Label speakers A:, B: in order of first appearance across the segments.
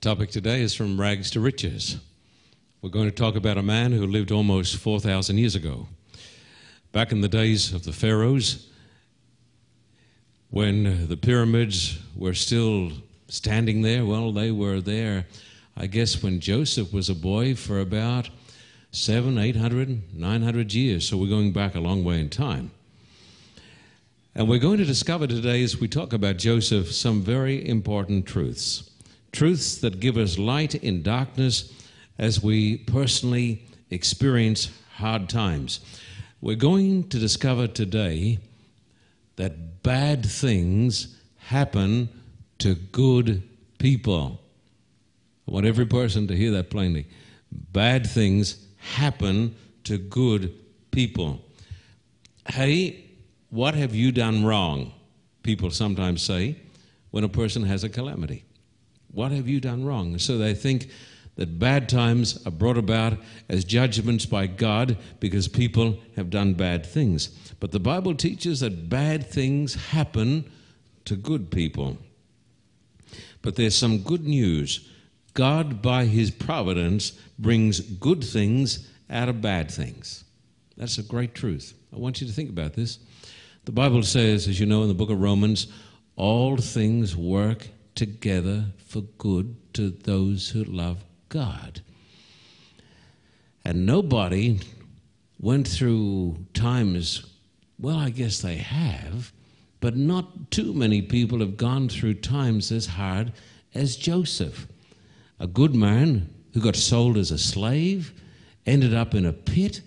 A: topic today is From Rags to Riches. We're going to talk about a man who lived almost 4,000 years ago. Back in the days of the pharaohs, when the pyramids were still standing there, well, they were there, I guess, when Joseph was a boy for about seven, eight hundred, nine hundred years. So we're going back a long way in time. And we're going to discover today, as we talk about Joseph, some very important truths truths that give us light in darkness as we personally experience hard times. We're going to discover today that bad things happen to good people. I want every person to hear that plainly. Bad things happen to good people. Hey, what have you done wrong? People sometimes say when a person has a calamity. What have you done wrong? So they think that bad times are brought about as judgments by God because people have done bad things. But the Bible teaches that bad things happen to good people. But there's some good news. God, by his providence, brings good things out of bad things. That's a great truth. I want you to think about this. The Bible says, as you know in the book of Romans, all things work together for good to those who love God. And nobody went through times, well, I guess they have, but not too many people have gone through times as hard as Joseph, a good man who got sold as a slave, ended up in a pit,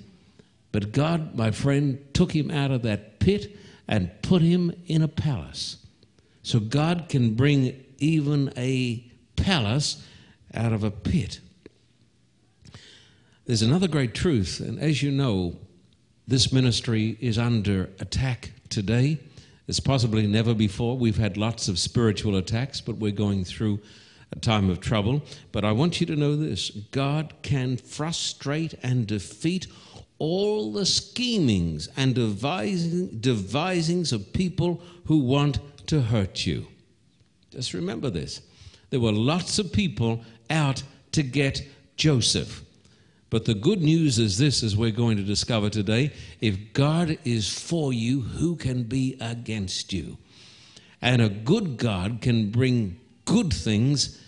A: but God, my friend, took him out of that pit and put him in a palace. So God can bring even a palace out of a pit. There's another great truth, and as you know, this ministry is under attack today. It's possibly never before. We've had lots of spiritual attacks, but we're going through a time of trouble. But I want you to know this God can frustrate and defeat all the schemings and devising, devisings of people who want to hurt you. Just remember this. There were lots of people out to get Joseph. But the good news is this, as we're going to discover today if God is for you, who can be against you? And a good God can bring good things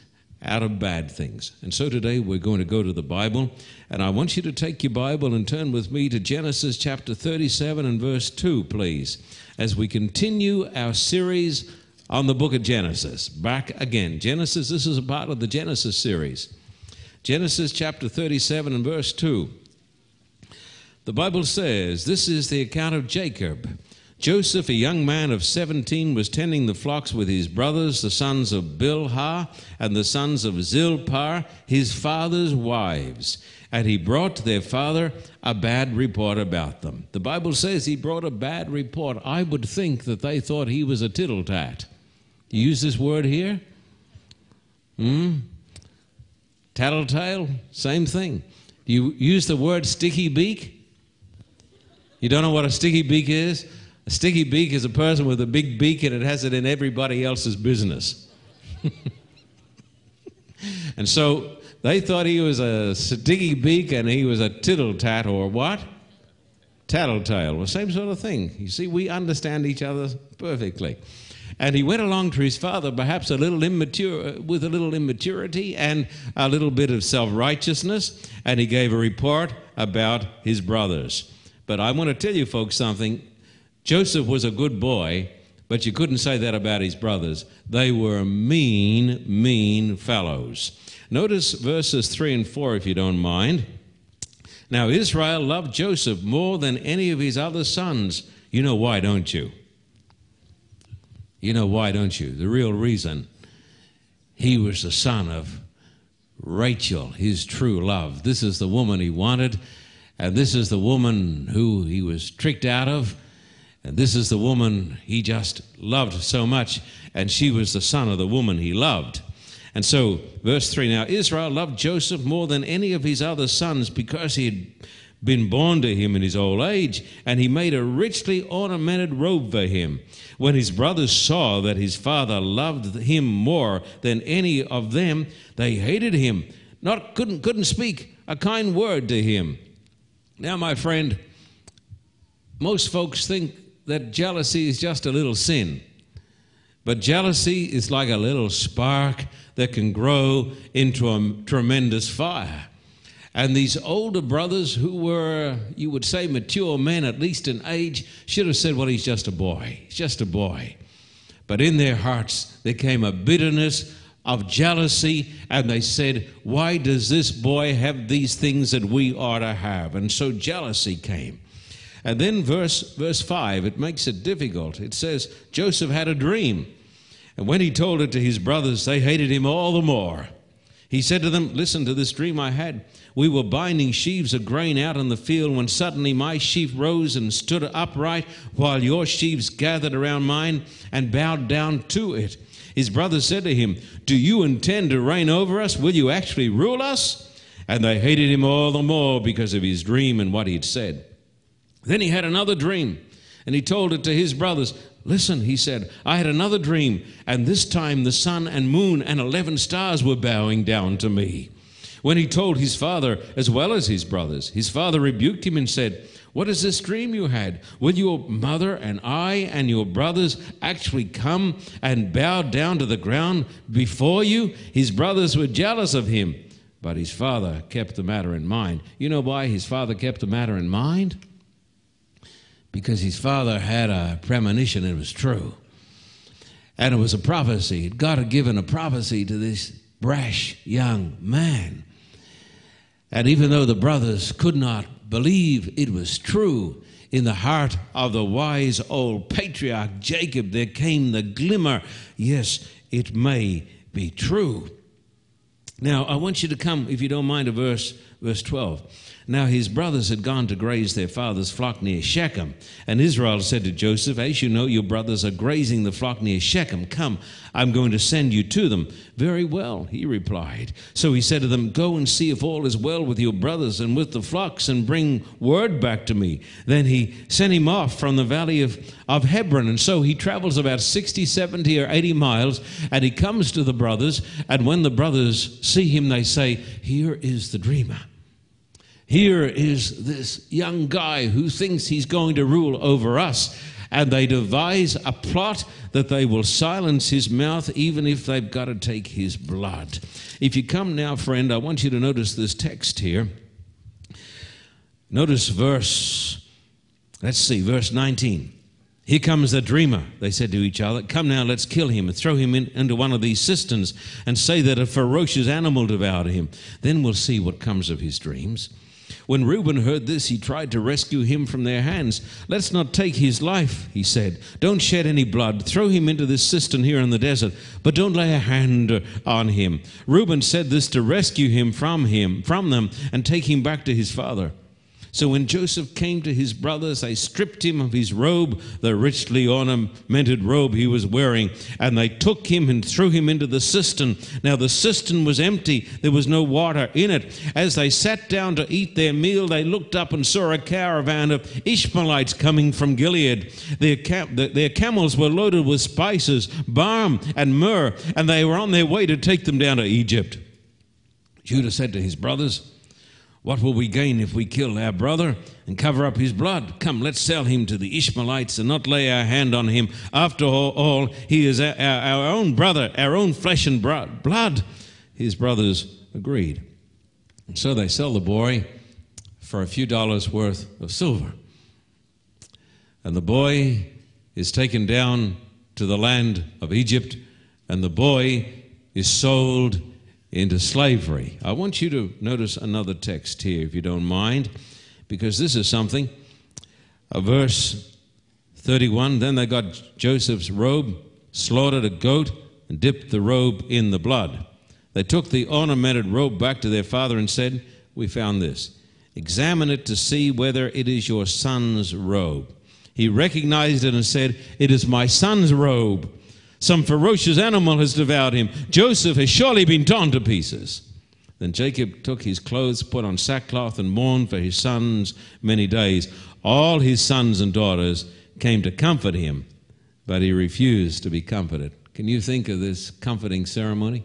A: out of bad things. And so today we're going to go to the Bible, and I want you to take your Bible and turn with me to Genesis chapter 37 and verse 2, please, as we continue our series on the book of Genesis. Back again. Genesis, this is a part of the Genesis series. Genesis chapter 37 and verse 2. The Bible says, This is the account of Jacob. Joseph, a young man of 17, was tending the flocks with his brothers, the sons of Bilhah and the sons of Zilpah, his father's wives. And he brought their father a bad report about them. The Bible says he brought a bad report. I would think that they thought he was a tittletat. Use this word here? Hmm? Tattletale? Same thing. You use the word sticky beak? You don't know what a sticky beak is? A sticky beak is a person with a big beak and it has it in everybody else's business. and so they thought he was a sticky beak and he was a tittle tat or what? Tattletale. Well, same sort of thing. You see, we understand each other perfectly. And he went along to his father, perhaps a little immature, with a little immaturity and a little bit of self righteousness, and he gave a report about his brothers. But I want to tell you folks something. Joseph was a good boy, but you couldn't say that about his brothers. They were mean, mean fellows. Notice verses 3 and 4, if you don't mind. Now, Israel loved Joseph more than any of his other sons. You know why, don't you? You know why, don't you? The real reason he was the son of Rachel, his true love. This is the woman he wanted, and this is the woman who he was tricked out of, and this is the woman he just loved so much, and she was the son of the woman he loved. And so, verse 3 now Israel loved Joseph more than any of his other sons because he had been born to him in his old age, and he made a richly ornamented robe for him. When his brothers saw that his father loved him more than any of them, they hated him, not couldn't couldn't speak a kind word to him. Now, my friend, most folks think that jealousy is just a little sin. But jealousy is like a little spark that can grow into a tremendous fire. And these older brothers, who were, you would say, mature men, at least in age, should have said, Well, he's just a boy. He's just a boy. But in their hearts, there came a bitterness of jealousy, and they said, Why does this boy have these things that we ought to have? And so jealousy came. And then verse verse 5, it makes it difficult. It says Joseph had a dream. And when he told it to his brothers, they hated him all the more. He said to them, Listen to this dream I had. We were binding sheaves of grain out in the field when suddenly my sheaf rose and stood upright, while your sheaves gathered around mine and bowed down to it. His brothers said to him, Do you intend to reign over us? Will you actually rule us? And they hated him all the more because of his dream and what he had said. Then he had another dream, and he told it to his brothers. Listen, he said, I had another dream, and this time the sun and moon and 11 stars were bowing down to me. When he told his father as well as his brothers, his father rebuked him and said, What is this dream you had? Will your mother and I and your brothers actually come and bow down to the ground before you? His brothers were jealous of him, but his father kept the matter in mind. You know why his father kept the matter in mind? because his father had a premonition, it was true. And it was a prophecy. God had given a prophecy to this brash young man. And even though the brothers could not believe it was true, in the heart of the wise old patriarch Jacob, there came the glimmer yes, it may be true. Now, I want you to come, if you don't mind, to verse, verse 12. Now his brothers had gone to graze their father's flock near Shechem. And Israel said to Joseph, As you know, your brothers are grazing the flock near Shechem. Come, I'm going to send you to them. Very well, he replied. So he said to them, Go and see if all is well with your brothers and with the flocks, and bring word back to me. Then he sent him off from the valley of, of Hebron. And so he travels about 60, 70, or 80 miles, and he comes to the brothers. And when the brothers see him, they say, Here is the dreamer. Here is this young guy who thinks he's going to rule over us. And they devise a plot that they will silence his mouth, even if they've got to take his blood. If you come now, friend, I want you to notice this text here. Notice verse, let's see, verse 19. Here comes the dreamer, they said to each other. Come now, let's kill him and throw him in, into one of these cisterns and say that a ferocious animal devoured him. Then we'll see what comes of his dreams. When Reuben heard this, he tried to rescue him from their hands. Let's not take his life, he said. Don't shed any blood. Throw him into this cistern here in the desert, but don't lay a hand on him. Reuben said this to rescue him from him, from them, and take him back to his father. So when Joseph came to his brothers, they stripped him of his robe, the richly ornamented robe he was wearing, and they took him and threw him into the cistern. Now the cistern was empty, there was no water in it. As they sat down to eat their meal, they looked up and saw a caravan of Ishmaelites coming from Gilead. Their, cam- their camels were loaded with spices, balm, and myrrh, and they were on their way to take them down to Egypt. Judah said to his brothers, what will we gain if we kill our brother and cover up his blood? Come, let's sell him to the Ishmaelites and not lay our hand on him. After all, he is our, own brother, our own flesh and blood. His brothers agreed. And so they sell the boy for a few dollars worth of silver. And the boy is taken down to the land of Egypt, and the boy is sold into slavery. I want you to notice another text here, if you don't mind, because this is something. Verse 31 Then they got Joseph's robe, slaughtered a goat, and dipped the robe in the blood. They took the ornamented robe back to their father and said, We found this. Examine it to see whether it is your son's robe. He recognized it and said, It is my son's robe. Some ferocious animal has devoured him. Joseph has surely been torn to pieces. Then Jacob took his clothes, put on sackcloth, and mourned for his sons many days. All his sons and daughters came to comfort him, but he refused to be comforted. Can you think of this comforting ceremony?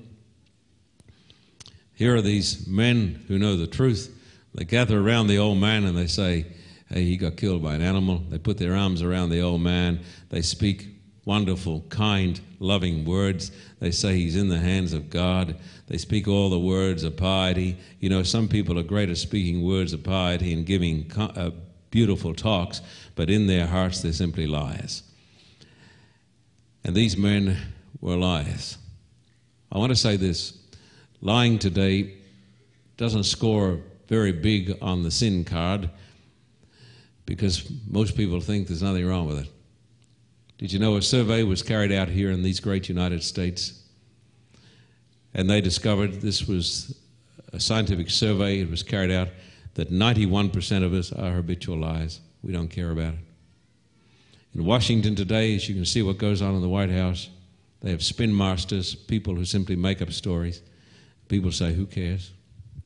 A: Here are these men who know the truth. They gather around the old man and they say, Hey, he got killed by an animal. They put their arms around the old man. They speak wonderful, kind, loving words. They say he's in the hands of God. They speak all the words of piety. You know, some people are great at speaking words of piety and giving uh, beautiful talks, but in their hearts they're simply liars. And these men were liars. I want to say this lying today doesn't score very big on the sin card because most people think there's nothing wrong with it. Did you know a survey was carried out here in these great United States? And they discovered this was a scientific survey, it was carried out, that 91% of us are habitual liars. We don't care about it. In Washington today, as you can see what goes on in the White House, they have spin masters, people who simply make up stories. People say, Who cares?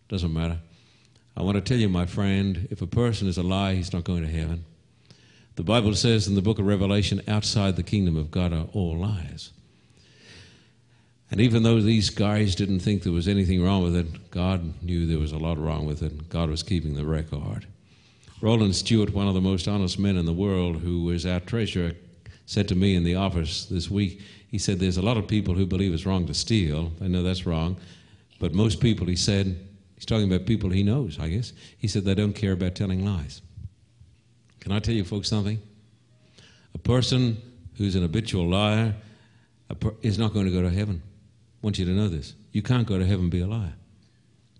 A: Doesn't matter. I want to tell you, my friend, if a person is a lie, he's not going to heaven. The Bible says in the book of Revelation, outside the kingdom of God are all lies. And even though these guys didn't think there was anything wrong with it, God knew there was a lot wrong with it. God was keeping the record. Roland Stewart, one of the most honest men in the world, who was our treasurer, said to me in the office this week, he said, There's a lot of people who believe it's wrong to steal. I know that's wrong. But most people, he said, he's talking about people he knows, I guess, he said they don't care about telling lies. Can I tell you folks something? A person who's an habitual liar is not going to go to heaven. I want you to know this. You can't go to heaven and be a liar.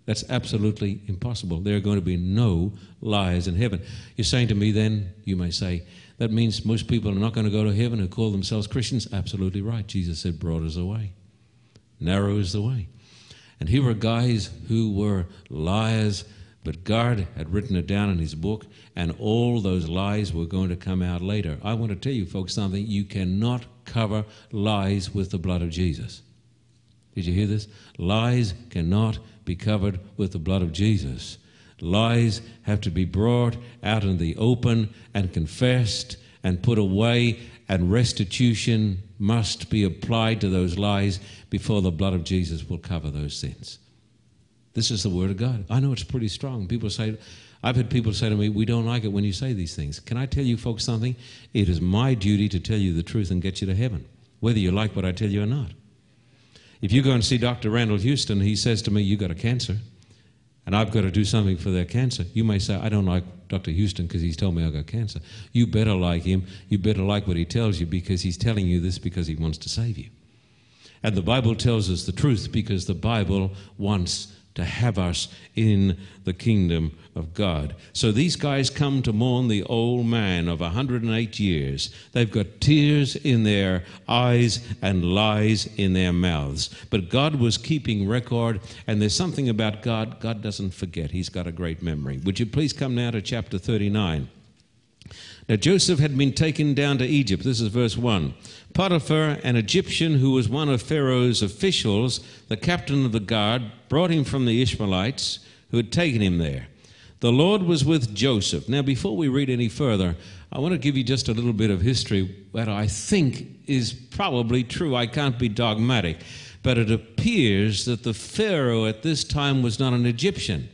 A: That's absolutely impossible. There are going to be no liars in heaven. You're saying to me, then, you may say, that means most people are not going to go to heaven who call themselves Christians? Absolutely right. Jesus said, broad is the way, narrow is the way. And here were guys who were liars but God had written it down in his book, and all those lies were going to come out later. I want to tell you, folks, something. You cannot cover lies with the blood of Jesus. Did you hear this? Lies cannot be covered with the blood of Jesus. Lies have to be brought out in the open and confessed and put away, and restitution must be applied to those lies before the blood of Jesus will cover those sins. This is the Word of God. I know it's pretty strong. People say, I've had people say to me, We don't like it when you say these things. Can I tell you folks something? It is my duty to tell you the truth and get you to heaven, whether you like what I tell you or not. If you go and see Dr. Randall Houston, he says to me, You got a cancer, and I've got to do something for that cancer. You may say, I don't like Dr. Houston because he's told me I got cancer. You better like him. You better like what he tells you because he's telling you this because he wants to save you. And the Bible tells us the truth because the Bible wants to have us in the kingdom of God. So these guys come to mourn the old man of 108 years. They've got tears in their eyes and lies in their mouths. But God was keeping record, and there's something about God, God doesn't forget. He's got a great memory. Would you please come now to chapter 39? Now Joseph had been taken down to Egypt. This is verse 1. Potiphar, an Egyptian who was one of Pharaoh's officials, the captain of the guard, brought him from the Ishmaelites who had taken him there. The Lord was with Joseph. Now, before we read any further, I want to give you just a little bit of history that I think is probably true. I can't be dogmatic, but it appears that the Pharaoh at this time was not an Egyptian.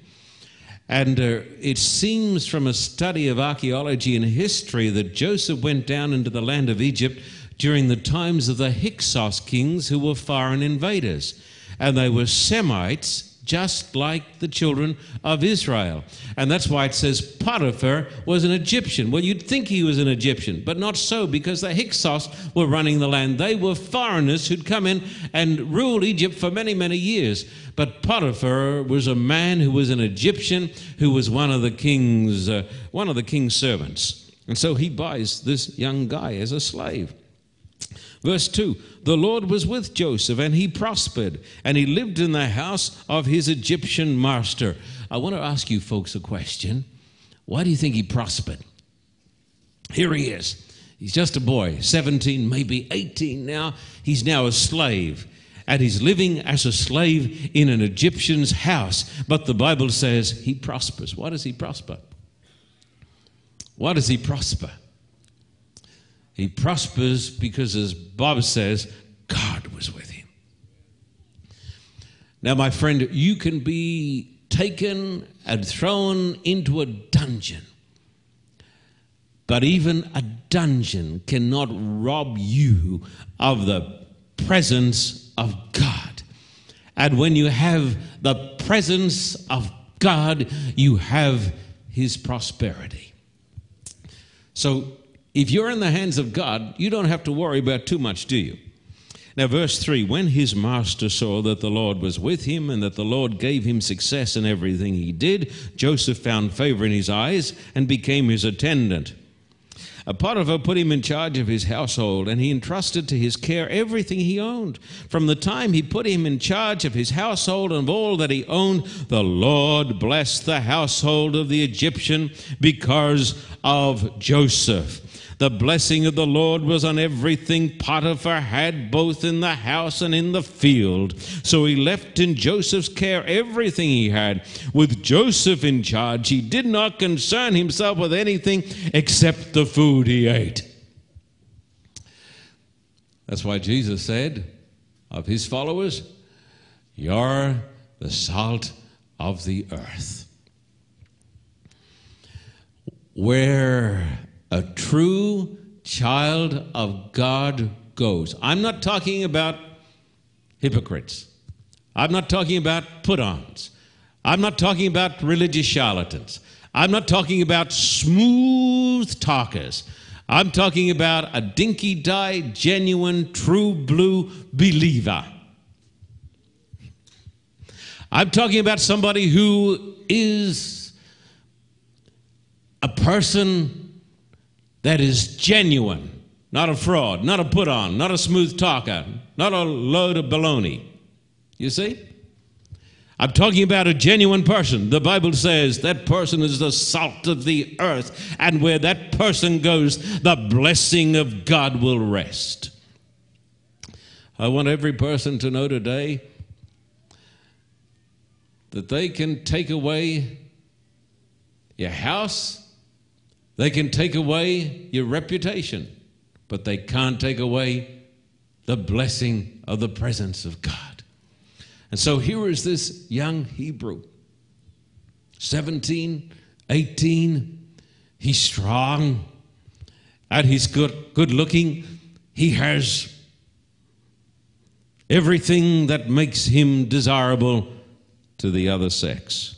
A: And uh, it seems from a study of archaeology and history that Joseph went down into the land of Egypt during the times of the Hyksos kings who were foreign invaders. And they were Semites just like the children of Israel. And that's why it says Potiphar was an Egyptian. Well, you'd think he was an Egyptian, but not so because the Hyksos were running the land. They were foreigners who'd come in and ruled Egypt for many, many years. But Potiphar was a man who was an Egyptian who was one of the king's uh, one of the king's servants. And so he buys this young guy as a slave. Verse 2 The Lord was with Joseph, and he prospered, and he lived in the house of his Egyptian master. I want to ask you folks a question. Why do you think he prospered? Here he is. He's just a boy, 17, maybe 18 now. He's now a slave. and he's living as a slave in an Egyptian's house. But the Bible says he prospers. Why does he prosper? Why does he prosper? He prospers because, as Bob says, God was with him. Now, my friend, you can be taken and thrown into a dungeon. But even a dungeon cannot rob you of the presence of God. And when you have the presence of God, you have His prosperity. So if you're in the hands of God, you don't have to worry about too much, do you? Now, verse 3 When his master saw that the Lord was with him and that the Lord gave him success in everything he did, Joseph found favor in his eyes and became his attendant. Potiphar put him in charge of his household, and he entrusted to his care everything he owned. From the time he put him in charge of his household and of all that he owned, the Lord blessed the household of the Egyptian because of Joseph. The blessing of the Lord was on everything Potiphar had, both in the house and in the field. So he left in Joseph's care everything he had. With Joseph in charge, he did not concern himself with anything except the food he ate. That's why Jesus said of his followers, You're the salt of the earth. Where a true child of God goes. I'm not talking about hypocrites. I'm not talking about put ons. I'm not talking about religious charlatans. I'm not talking about smooth talkers. I'm talking about a dinky die, genuine, true blue believer. I'm talking about somebody who is a person that is genuine, not a fraud, not a put on, not a smooth talker, not a load of baloney. You see? I'm talking about a genuine person. The Bible says that person is the salt of the earth, and where that person goes, the blessing of God will rest. I want every person to know today that they can take away your house, they can take away your reputation, but they can't take away the blessing of the presence of God. And so here is this young Hebrew, 17, 18. He's strong and he's good, good looking. He has everything that makes him desirable to the other sex.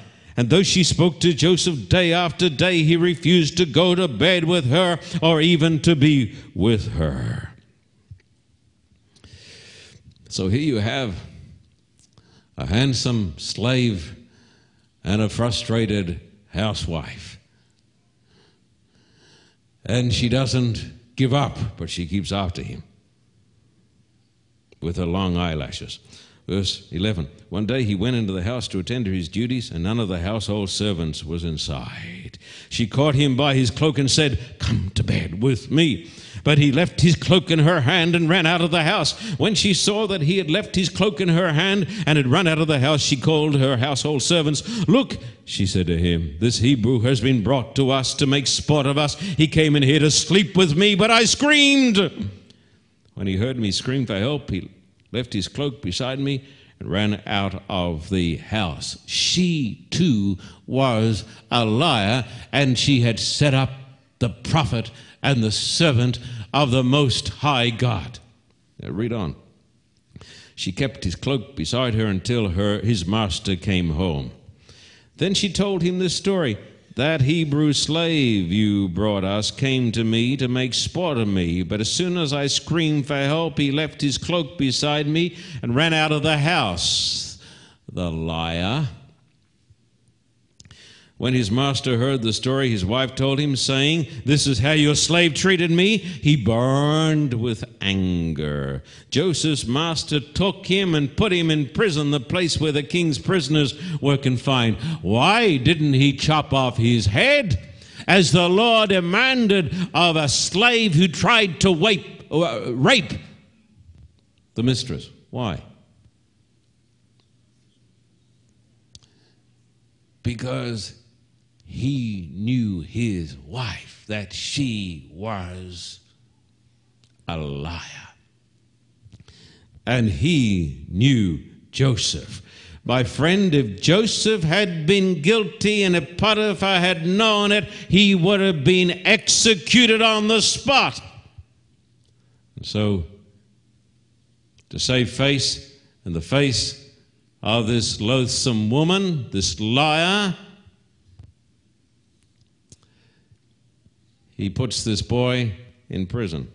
A: And though she spoke to Joseph day after day, he refused to go to bed with her or even to be with her. So here you have a handsome slave and a frustrated housewife. And she doesn't give up, but she keeps after him with her long eyelashes. Verse 11 One day he went into the house to attend to his duties, and none of the household servants was inside. She caught him by his cloak and said, Come to bed with me. But he left his cloak in her hand and ran out of the house. When she saw that he had left his cloak in her hand and had run out of the house, she called her household servants. Look, she said to him, this Hebrew has been brought to us to make sport of us. He came in here to sleep with me, but I screamed. When he heard me scream for help, he left his cloak beside me, and ran out of the house. She too was a liar, and she had set up the prophet and the servant of the Most High God. Now read on. She kept his cloak beside her until her, his master came home. Then she told him this story That Hebrew slave you brought us came to me to make sport of me, but as soon as I screamed for help, he left his cloak beside me and ran out of the house. The liar. When his master heard the story, his wife told him, saying, This is how your slave treated me. He burned with anger. Joseph's master took him and put him in prison, the place where the king's prisoners were confined. Why didn't he chop off his head? As the law demanded of a slave who tried to rape, uh, rape the mistress. Why? Because he knew his wife, that she was a liar. And he knew Joseph. My friend, if Joseph had been guilty and if Potiphar had known it, he would have been executed on the spot. And so, to save face in the face of this loathsome woman, this liar, he puts this boy in prison.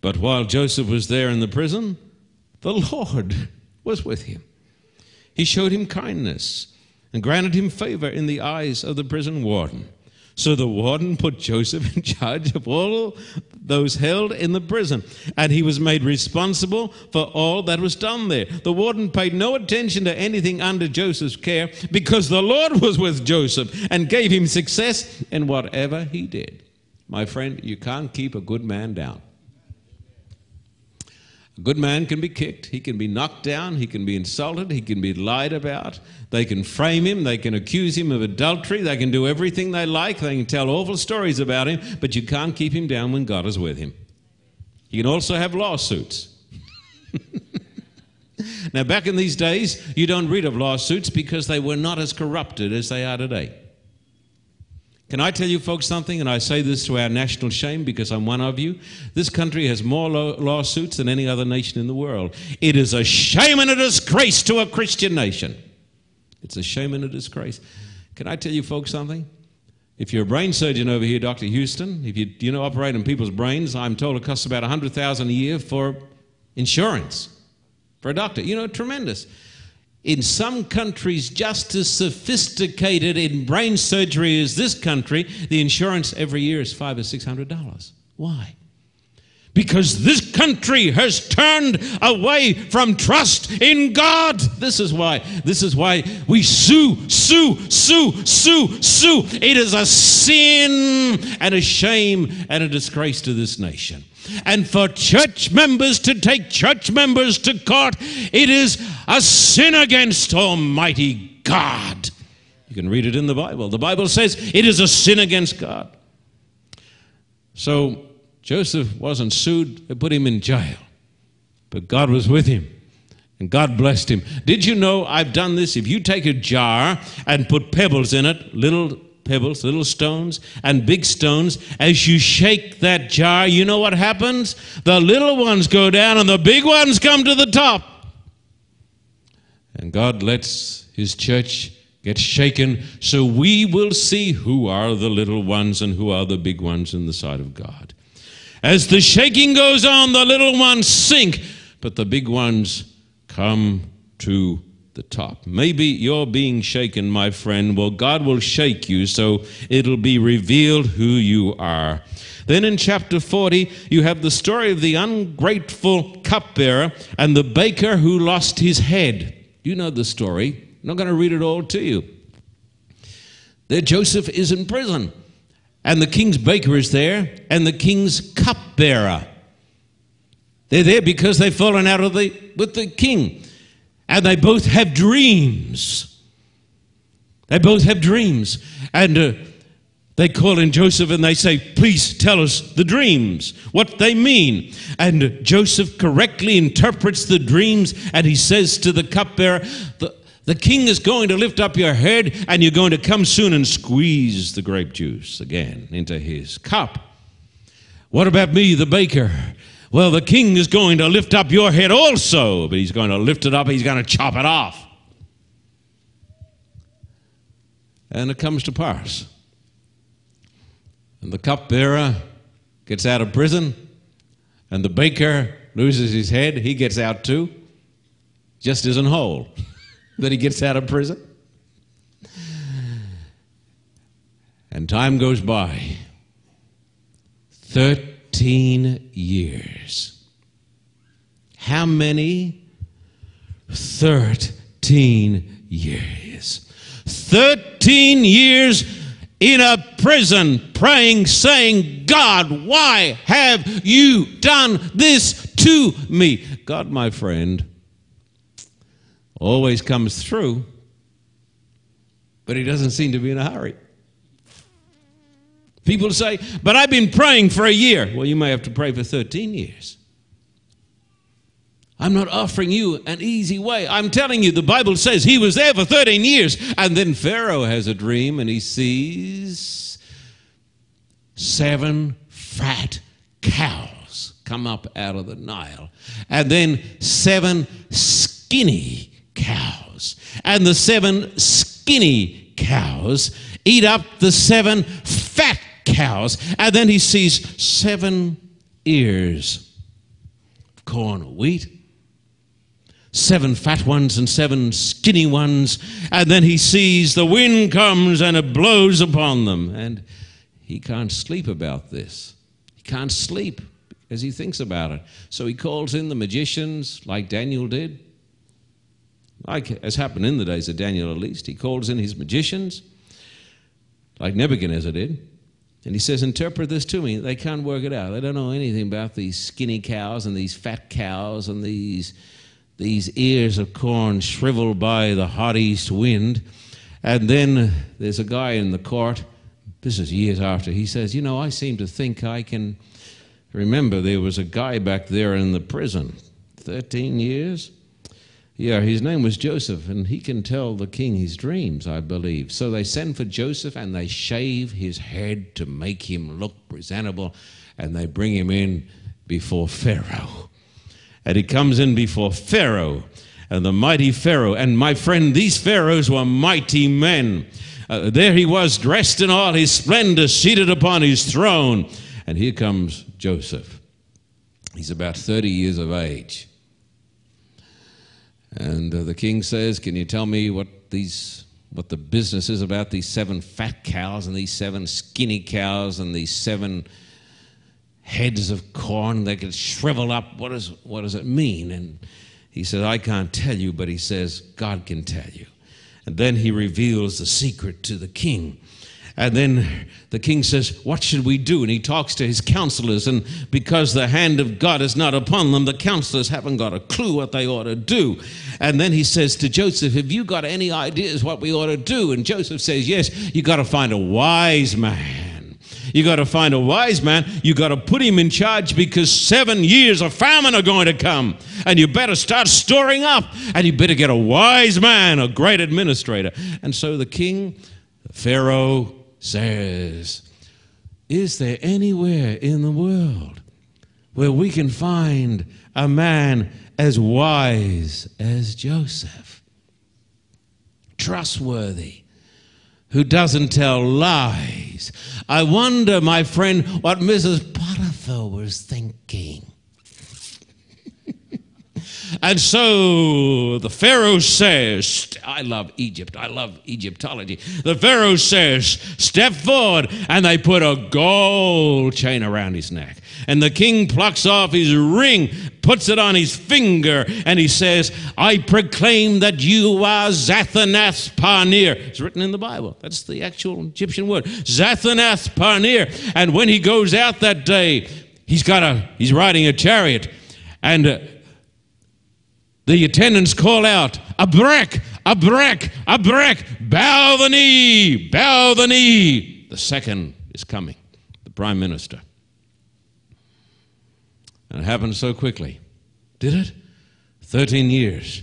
A: But while Joseph was there in the prison, the Lord was with him. He showed him kindness and granted him favor in the eyes of the prison warden. So the warden put Joseph in charge of all those held in the prison, and he was made responsible for all that was done there. The warden paid no attention to anything under Joseph's care because the Lord was with Joseph and gave him success in whatever he did. My friend, you can't keep a good man down. A good man can be kicked, he can be knocked down, he can be insulted, he can be lied about. They can frame him, they can accuse him of adultery, they can do everything they like, they can tell awful stories about him, but you can't keep him down when God is with him. You can also have lawsuits. now, back in these days, you don't read of lawsuits because they were not as corrupted as they are today. Can I tell you folks something? And I say this to our national shame because I'm one of you. This country has more lawsuits than any other nation in the world. It is a shame and a disgrace to a Christian nation. It's a shame and a disgrace. Can I tell you folks something? If you're a brain surgeon over here, Dr. Houston, if you, you know operate on people's brains, I'm told it costs about 100000 a year for insurance for a doctor. You know, tremendous in some countries just as sophisticated in brain surgery as this country, the insurance every year is five or six hundred dollars. Why? Because this country has turned away from trust in God. This is why. This is why we sue, sue, sue, sue, sue. It is a sin and a shame and a disgrace to this nation and for church members to take church members to court, it is a sin against Almighty God. You can read it in the Bible. The Bible says it is a sin against God. So Joseph wasn't sued, they put him in jail. But God was with him. And God blessed him. Did you know I've done this? If you take a jar and put pebbles in it, little pebbles, little stones, and big stones. As you shake that jar, you know what happens? The little ones go down and the big ones come to the top. And God lets His church get shaken so we will see who are the little ones and who are the big ones in the sight of God. As the shaking goes on, the little ones sink, but the big ones come to the top. Maybe you're being shaken, my friend. Well, God will shake you so it'll be revealed who you are. Then in chapter 40, you have the story of the ungrateful cupbearer and the baker who lost his head. You know the story. I'm not going to read it all to you. There, Joseph is in prison, and the king's baker is there, and the king's cupbearer. They're there because they've fallen out of the, with the king and they both have dreams. They both have dreams. And uh, they call in Joseph and they say, Please tell us the dreams, what they mean. And Joseph correctly interprets the dreams and he says to the cupbearer, the, the king is going to lift up your head and you're going to come soon and squeeze the grape juice again into his cup. What about me, the baker? Well, the king is going to lift up your head also, but he's going to lift it up, he's going to chop it off. And it comes to pass. And the cupbearer gets out of prison, and the baker loses his head. He gets out too, just isn't whole that he gets out of prison. And time goes by 13 years. How many? 13 years. 13 years in a prison praying, saying, God, why have you done this to me? God, my friend, always comes through, but he doesn't seem to be in a hurry. People say, but I've been praying for a year. Well, you may have to pray for 13 years. I'm not offering you an easy way. I'm telling you, the Bible says he was there for 13 years. And then Pharaoh has a dream and he sees seven fat cows come up out of the Nile. And then seven skinny cows. And the seven skinny cows eat up the seven fat cows. And then he sees seven ears of corn or wheat seven fat ones and seven skinny ones, and then he sees the wind comes and it blows upon them. And he can't sleep about this. He can't sleep as he thinks about it. So he calls in the magicians, like Daniel did, like has happened in the days of Daniel at least. He calls in his magicians, like Nebuchadnezzar did. And he says, Interpret this to me. They can't work it out. They don't know anything about these skinny cows and these fat cows and these these ears of corn shriveled by the hot east wind. And then there's a guy in the court, this is years after, he says, You know, I seem to think I can remember there was a guy back there in the prison, 13 years. Yeah, his name was Joseph, and he can tell the king his dreams, I believe. So they send for Joseph and they shave his head to make him look presentable, and they bring him in before Pharaoh and he comes in before Pharaoh and the mighty Pharaoh. And my friend, these Pharaohs were mighty men. Uh, there he was, dressed in all his splendor, seated upon his throne. And here comes Joseph. He's about 30 years of age. And uh, the king says, Can you tell me what these what the business is about these seven fat cows and these seven skinny cows and these seven heads of corn that could shrivel up. What, is, what does it mean? And he says, I can't tell you, but he says, God can tell you. And then he reveals the secret to the king. And then the king says, What should we do? And he talks to his counselors. And because the hand of God is not upon them, the counselors haven't got a clue what they ought to do. And then he says to Joseph, Have you got any ideas what we ought to do? And Joseph says, Yes, you got to find a wise man you got to find a wise man. You got to put him in charge because seven years of famine are going to come. And you better start storing up. And you better get a wise man, a great administrator. And so the king, Pharaoh, says, Is there anywhere in the world where we can find a man as wise as Joseph? Trustworthy who doesn't tell lies. I wonder, my friend, what Mrs. Potiphar was thinking. and so the Pharaoh says, I love Egypt. I love Egyptology. The Pharaoh says, Step forward. And they put a gold chain around his neck. And the king plucks off his ring, puts it on his finger, and he says, I proclaim that you are Zaphenath-Paneah. It's written in the Bible. That's the actual Egyptian word. Zaphenath-Paneah. And when he goes out that day, he's got a he's riding a chariot. And uh, the attendants call out, Abrech, a break, Abrech, bow the knee, bow the knee. The second is coming, the prime minister. And it happened so quickly. Did it? 13 years.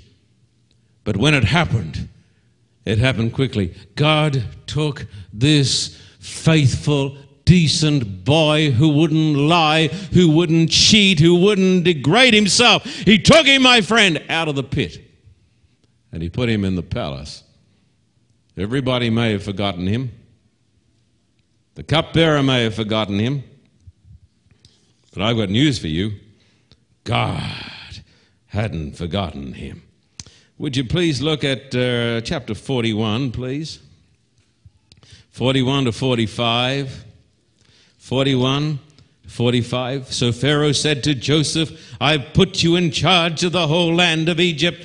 A: But when it happened, it happened quickly. God took this faithful, decent boy who wouldn't lie, who wouldn't cheat, who wouldn't degrade himself. He took him, my friend, out of the pit and he put him in the palace. Everybody may have forgotten him. The cupbearer may have forgotten him. But I've got news for you God hadn't forgotten him. Would you please look at uh, chapter 41, please? 41 to 45. 41 45. So Pharaoh said to Joseph, I've put you in charge of the whole land of Egypt.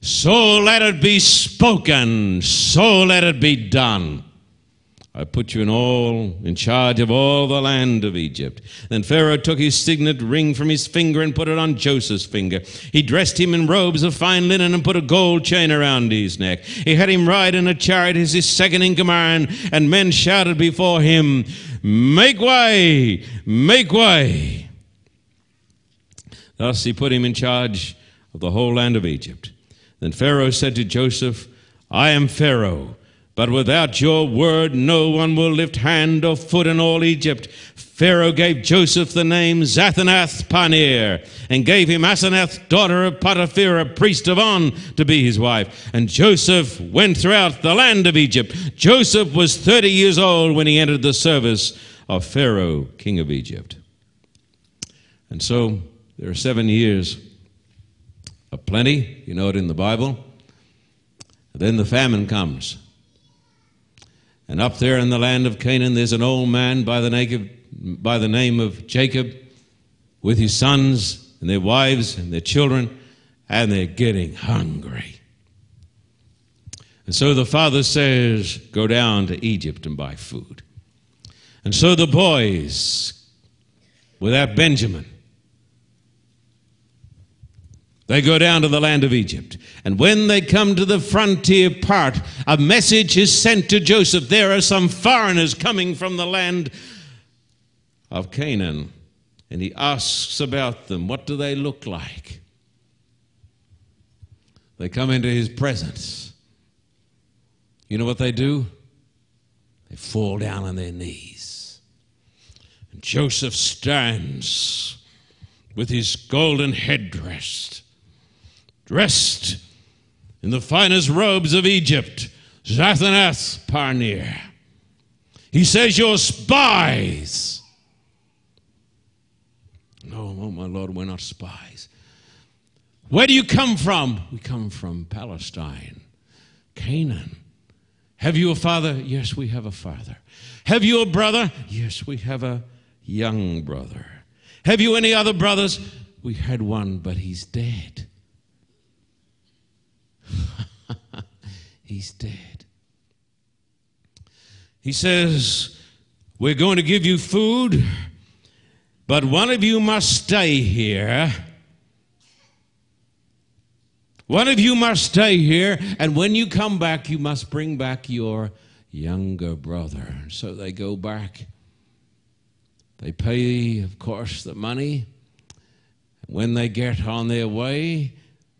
A: So let it be spoken, so let it be done. I put you in all in charge of all the land of Egypt. Then Pharaoh took his signet ring from his finger and put it on Joseph's finger. He dressed him in robes of fine linen and put a gold chain around his neck. He had him ride in a chariot as his second in command, and men shouted before him, Make way! Make way! Thus he put him in charge of the whole land of Egypt. Then Pharaoh said to Joseph, I am Pharaoh, but without your word no one will lift hand or foot in all Egypt. Pharaoh gave Joseph the name Zaphenath-Paneah and gave him Asenath, daughter of Potiphera, priest of On, to be his wife. And Joseph went throughout the land of Egypt. Joseph was 30 years old when he entered the service of Pharaoh, king of Egypt. And so there are seven years of plenty. You know it in the Bible. Then the famine comes. And up there in the land of Canaan, there's an old man by the name of, by the name of Jacob with his sons and their wives and their children, and they're getting hungry. And so the father says, Go down to Egypt and buy food. And so the boys, without Benjamin, they go down to the land of Egypt. And when they come to the frontier part, a message is sent to Joseph. There are some foreigners coming from the land of Canaan. And he asks about them. What do they look like? They come into his presence. You know what they do? They fall down on their knees. And Joseph stands with his golden headdress dressed in the finest robes of Egypt, Zaphenath-Paneah. He says, You're spies. No, oh my Lord, we're not spies. Where do you come from? We come from Palestine, Canaan. Have you a father? Yes, we have a father. Have you a brother? Yes, we have a young brother. Have you any other brothers? We had one, but he's dead. He's dead. He says, We're going to give you food, but one of you must stay here. One of you must stay here, and when you come back, you must bring back your younger brother. So they go back. They pay, of course, the money. When they get on their way,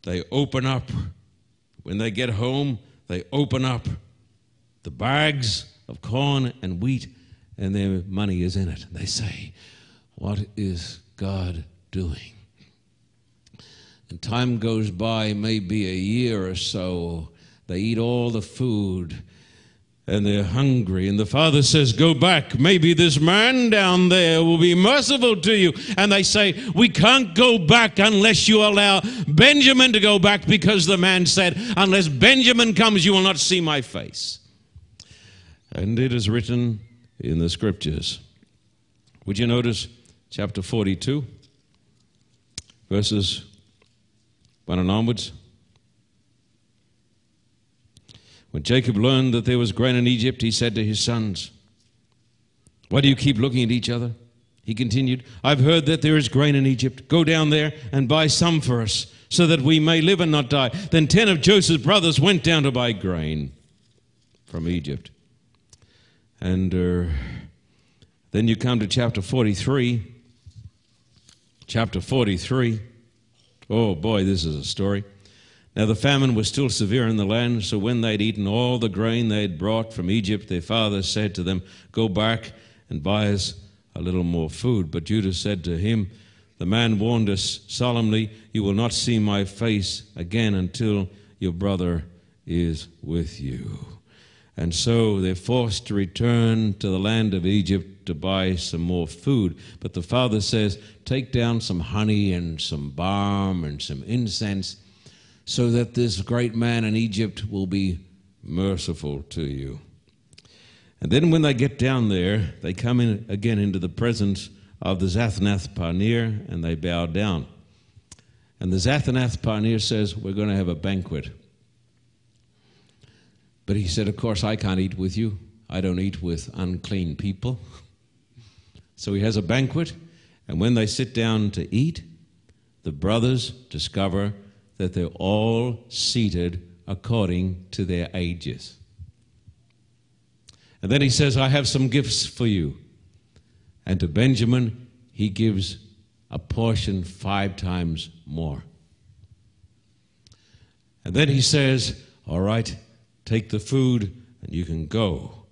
A: they open up when they get home, they open up the bags of corn and wheat, and their money is in it. They say, What is God doing? And time goes by, maybe a year or so. They eat all the food and they're hungry. And the father says, Go back. Maybe this man down there will be merciful to you. And they say, We can't go back unless you allow Benjamin to go back because the man said, Unless Benjamin comes, you will not see my face. And it is written in the scriptures. Would you notice chapter 42, verses 1 and onwards? When Jacob learned that there was grain in Egypt, he said to his sons, Why do you keep looking at each other? He continued, I've heard that there is grain in Egypt. Go down there and buy some for us, so that we may live and not die. Then ten of Joseph's brothers went down to buy grain from Egypt. And uh, then you come to chapter 43. Chapter 43. Oh boy, this is a story. Now the famine was still severe in the land, so when they'd eaten all the grain they'd brought from Egypt, their father said to them, Go back and buy us a little more food. But Judah said to him, The man warned us solemnly, You will not see my face again until your brother is with you. And so they're forced to return to the land of Egypt to buy some more food. But the father says, Take down some honey and some balm and some incense so that this great man in Egypt will be merciful to you. And then when they get down there, they come in again into the presence of the Zaphenath-Paneah and they bow down. And the Zaphenath-Paneah says, We're going to have a banquet. But he said, Of course, I can't eat with you. I don't eat with unclean people. So he has a banquet, and when they sit down to eat, the brothers discover that they're all seated according to their ages. And then he says, I have some gifts for you. And to Benjamin, he gives a portion five times more. And then he says, All right, take the food and you can go.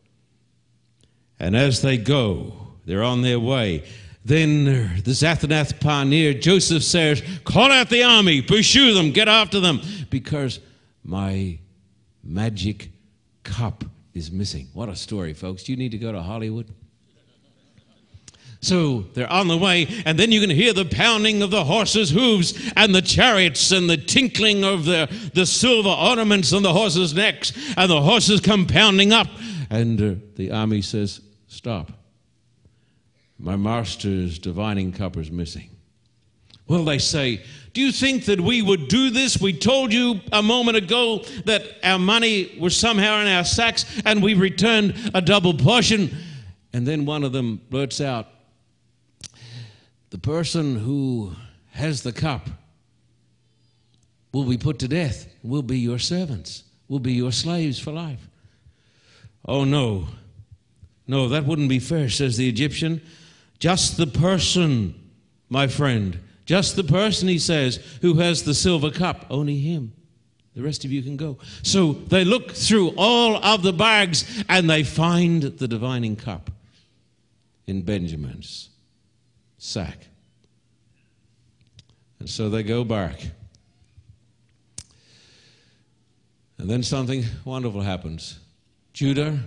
A: And as they go, they're on their way. Then the Zaphenath-Paneah, Joseph says, Call out the army, pursue them, get after them, because my magic cup is missing. What a story, folks. Do you need to go to Hollywood? So they're on the way, and then you can hear the pounding of the horses' hooves and the chariots and the tinkling of the, the silver ornaments on the horses' necks, and the horses come pounding up. And uh, the army says, Stop. My master's divining cup is missing. Well, they say, Do you think that we would do this? We told you a moment ago that our money was somehow in our sacks and we returned a double portion. And then one of them blurts out, The person who has the cup will be put to death, will be your servants, will be your slaves for life. Oh, no. No, that wouldn't be fair, says the Egyptian. Just the person, my friend, just the person, he says, who has the silver cup, only him. The rest of you can go. So they look through all of the bags and they find the divining cup in Benjamin's sack. And so they go back. And then something wonderful happens. Judah,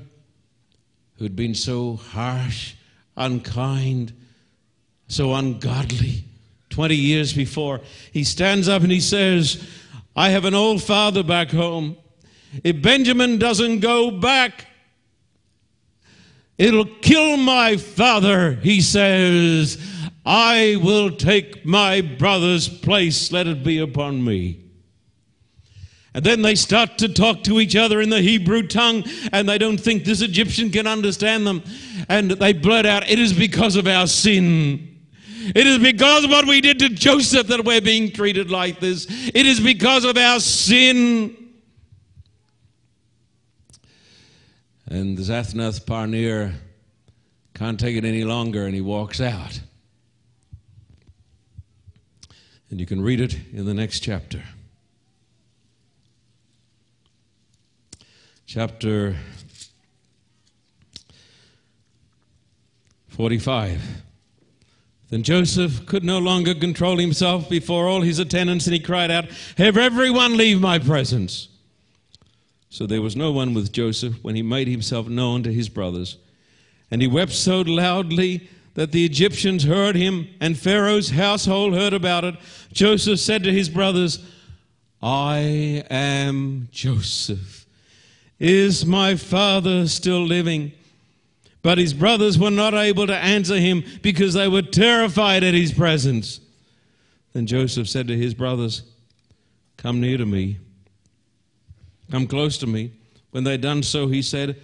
A: who'd been so harsh unkind, so ungodly 20 years before. He stands up and he says, I have an old father back home. If Benjamin doesn't go back, it'll kill my father, he says. I will take my brother's place. Let it be upon me. And then they start to talk to each other in the Hebrew tongue, and they don't think this Egyptian can understand them. And they blurt out, It is because of our sin. It is because of what we did to Joseph that we're being treated like this. It is because of our sin. And the Zaphenath-Paneah can't take it any longer, and he walks out. And you can read it in the next chapter. Chapter 45. Then Joseph could no longer control himself before all his attendants, and he cried out, Have everyone leave my presence. So there was no one with Joseph when he made himself known to his brothers. And he wept so loudly that the Egyptians heard him, and Pharaoh's household heard about it. Joseph said to his brothers, I am Joseph. Is my father still living? But his brothers were not able to answer him because they were terrified at his presence. Then Joseph said to his brothers, Come near to me. Come close to me. When they had done so, he said,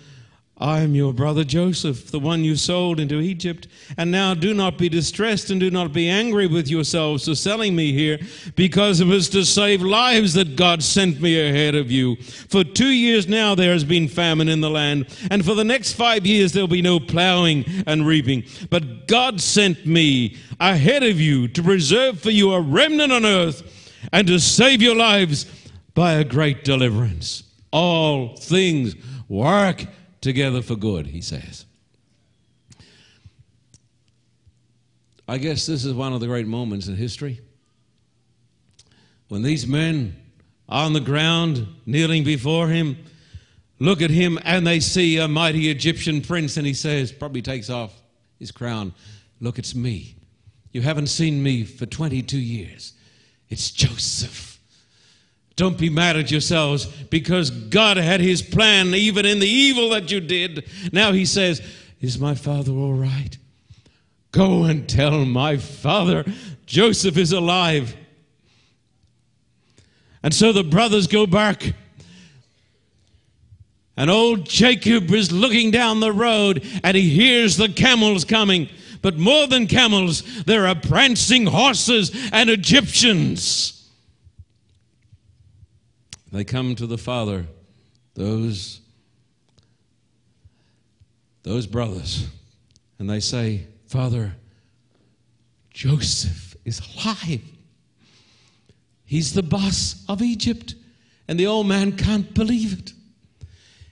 A: I am your brother Joseph, the one you sold into Egypt. And now do not be distressed and do not be angry with yourselves for selling me here, because it was to save lives that God sent me ahead of you. For two years now there has been famine in the land, and for the next five years there'll be no plowing and reaping. But God sent me ahead of you to preserve for you a remnant on earth and to save your lives by a great deliverance. All things work together for good, he says. I guess this is one of the great moments in history when these men on the ground kneeling before him look at him and they see a mighty Egyptian prince, and he says, probably takes off his crown, Look, it's me. You haven't seen me for 22 years. It's Joseph. Don't be mad at yourselves because God had his plan even in the evil that you did. Now he says, Is my father all right? Go and tell my father Joseph is alive. And so the brothers go back. And old Jacob is looking down the road and he hears the camels coming. But more than camels, there are prancing horses and Egyptians. They come to the father, those, those brothers, and they say, Father, Joseph is alive. He's the boss of Egypt. And the old man can't believe it.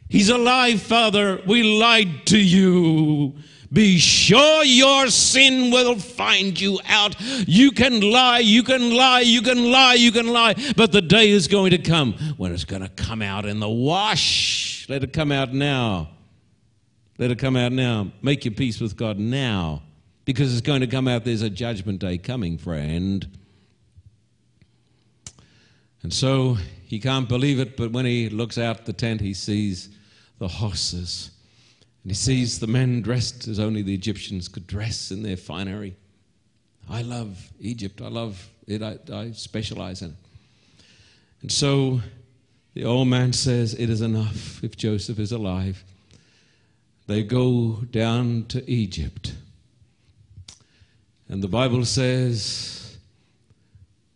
A: He's alive, Father. We lied to you. Be sure your sin will find you out. You can lie, you can lie, you can lie, you can lie, but the day is going to come when it's going to come out in the wash. Let it come out now. Let it come out now. Make your peace with God now because it's going to come out. There's a judgment day coming, friend. And so he can't believe it, but when he looks out the tent, he sees the horses. And he sees the men dressed as only the Egyptians could dress in their finery. I love Egypt. I love it. I, I specialize in it. And so the old man says, It is enough if Joseph is alive. They go down to Egypt. And the Bible says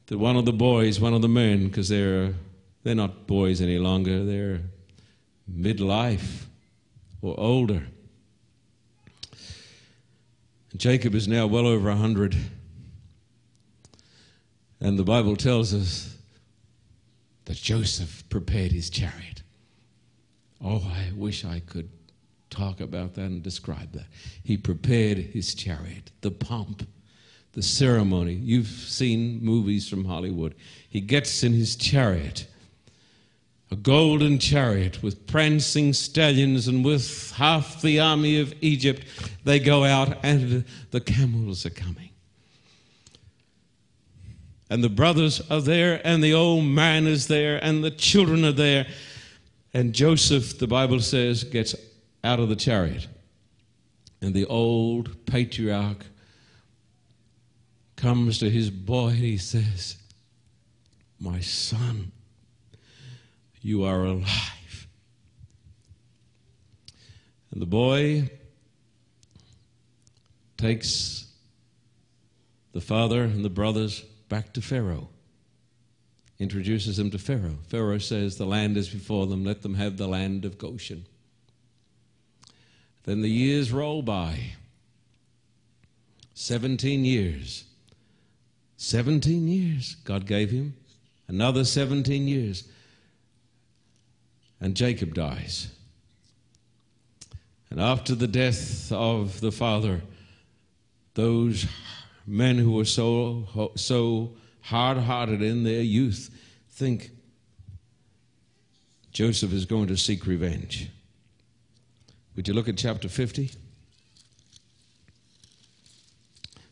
A: that one of the boys, one of the men, because they're, they're not boys any longer, they're midlife or older. Jacob is now well over a 100. And the Bible tells us that Joseph prepared his chariot. Oh, I wish I could talk about that and describe that. He prepared his chariot, the pomp, the ceremony. You've seen movies from Hollywood. He gets in his chariot a golden chariot with prancing stallions, and with half the army of Egypt, they go out, and the camels are coming. And the brothers are there, and the old man is there, and the children are there. And Joseph, the Bible says, gets out of the chariot. And the old patriarch comes to his boy and he says, My son you are alive. And the boy takes the father and the brothers back to Pharaoh, introduces them to Pharaoh. Pharaoh says, The land is before them, let them have the land of Goshen. Then the years roll by 17 years. 17 years God gave him, another 17 years and Jacob dies. And after the death of the father, those men who were so, so hard hearted in their youth think Joseph is going to seek revenge. Would you look at chapter 50?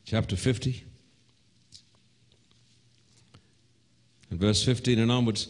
A: Chapter 50. And verse 15 and onwards.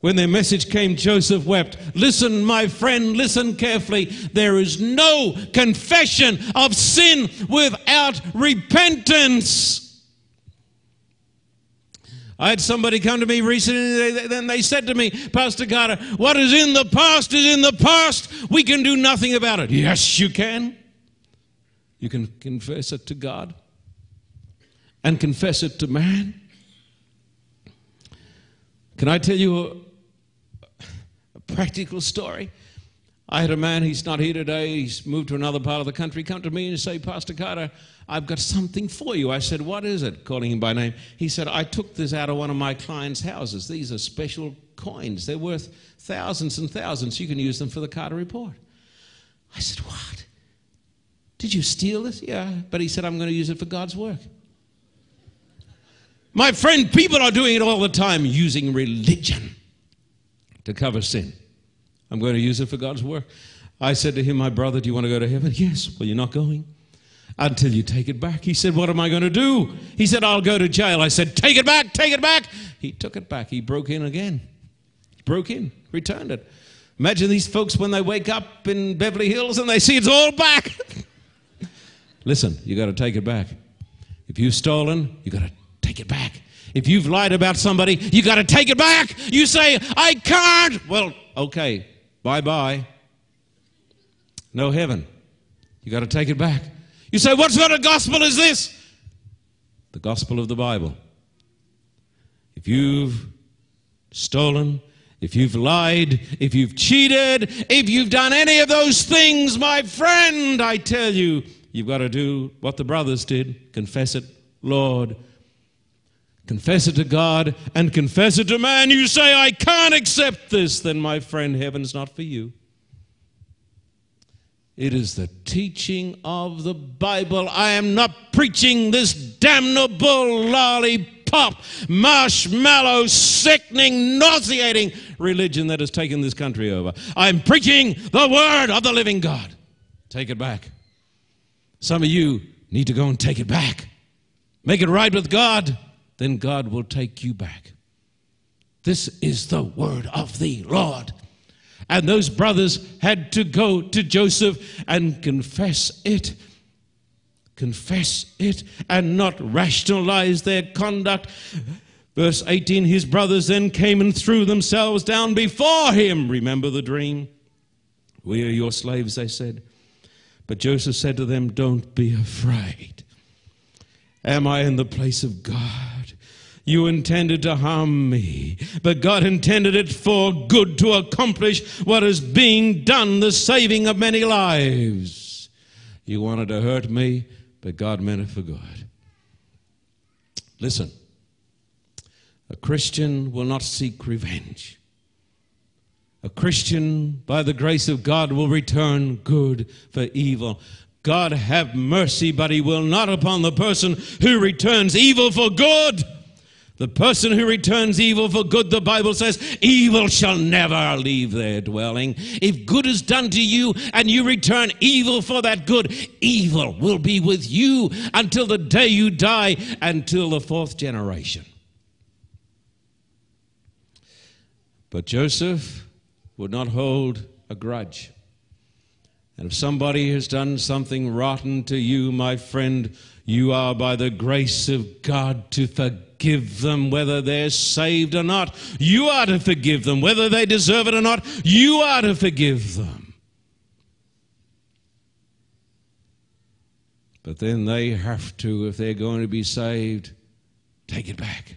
A: when their message came, Joseph wept. Listen, my friend, listen carefully. There is no confession of sin without repentance. I had somebody come to me recently, and they said to me, Pastor Carter, what is in the past is in the past. We can do nothing about it. Yes, you can. You can confess it to God and confess it to man. Can I tell you practical story. I had a man, he's not here today, he's moved to another part of the country, come to me and say, Pastor Carter, I've got something for you. I said, What is it? Calling him by name. He said, I took this out of one of my clients' houses. These are special coins. They're worth thousands and thousands. You can use them for the Carter report. I said, What? Did you steal this? Yeah. But he said, I'm going to use it for God's work. My friend, people are doing it all the time, using religion to cover sin. I'm going to use it for God's work. I said to him, My brother, do you want to go to heaven? Yes. Well, you're not going until you take it back. He said, What am I going to do? He said, I'll go to jail. I said, Take it back, take it back. He took it back. He broke in again. He broke in, returned it. Imagine these folks when they wake up in Beverly Hills and they see it's all back. Listen, you got to take it back. If you've stolen, you got to take it back. If you've lied about somebody, you got to take it back. You say, I can't. Well, okay, bye bye. No heaven. You got to take it back. You say, what sort of gospel is this? The gospel of the Bible. If you've stolen, if you've lied, if you've cheated, if you've done any of those things, my friend, I tell you, you've got to do what the brothers did confess it, Lord. Confess it to God and confess it to man. You say, I can't accept this, then, my friend, heaven's not for you. It is the teaching of the Bible. I am not preaching this damnable lollipop, marshmallow, sickening, nauseating religion that has taken this country over. I'm preaching the word of the living God. Take it back. Some of you need to go and take it back. Make it right with God, then God will take you back. This is the word of the Lord. And those brothers had to go to Joseph and confess it. Confess it and not rationalize their conduct. Verse 18 His brothers then came and threw themselves down before him. Remember the dream? We are your slaves, they said. But Joseph said to them, Don't be afraid. Am I in the place of God? You intended to harm me, but God intended it for good to accomplish what is being done, the saving of many lives. You wanted to hurt me, but God meant it for good. Listen, a Christian will not seek revenge. A Christian, by the grace of God, will return good for evil. God have mercy, but He will not upon the person who returns evil for good. The person who returns evil for good, the Bible says, evil shall never leave their dwelling. If good is done to you and you return evil for that good, evil will be with you until the day you die, until the fourth generation. But Joseph would not hold a grudge. And if somebody has done something rotten to you, my friend, you are by the grace of God to forgive them, whether they're saved or not. You are to forgive them, whether they deserve it or not. You are to forgive them. But then they have to, if they're going to be saved, take it back.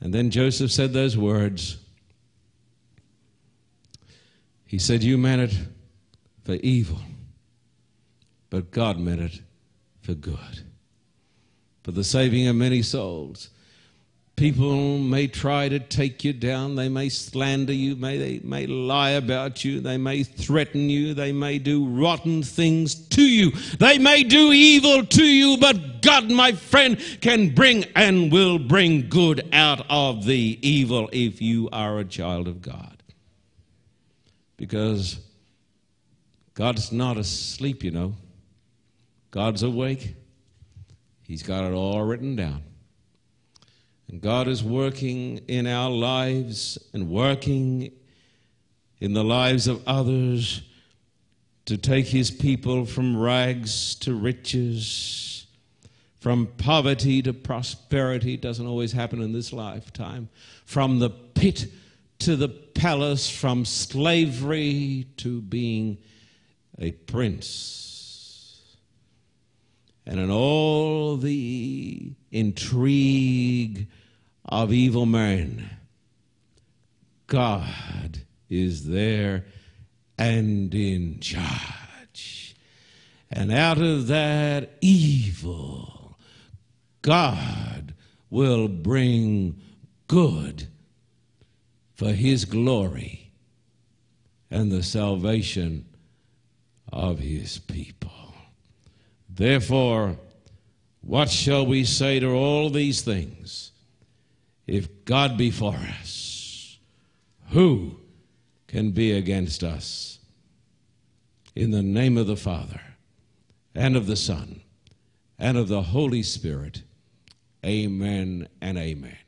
A: And then Joseph said those words. He said, You meant it for evil, but God meant it for good, for the saving of many souls. People may try to take you down. They may slander you. May, they may lie about you. They may threaten you. They may do rotten things to you. They may do evil to you, but God, my friend, can bring and will bring good out of the evil if you are a child of God. Because God's not asleep, you know. God's awake. He's got it all written down. And God is working in our lives and working in the lives of others to take his people from rags to riches, from poverty to prosperity. It doesn't always happen in this lifetime. From the pit to the palace, from slavery to being a prince. And in all the intrigue of evil men, God is there and in charge. And out of that evil, God will bring good for his glory and the salvation of his people. Therefore, what shall we say to all these things? If God be for us, who can be against us? In the name of the Father, and of the Son, and of the Holy Spirit, amen and amen.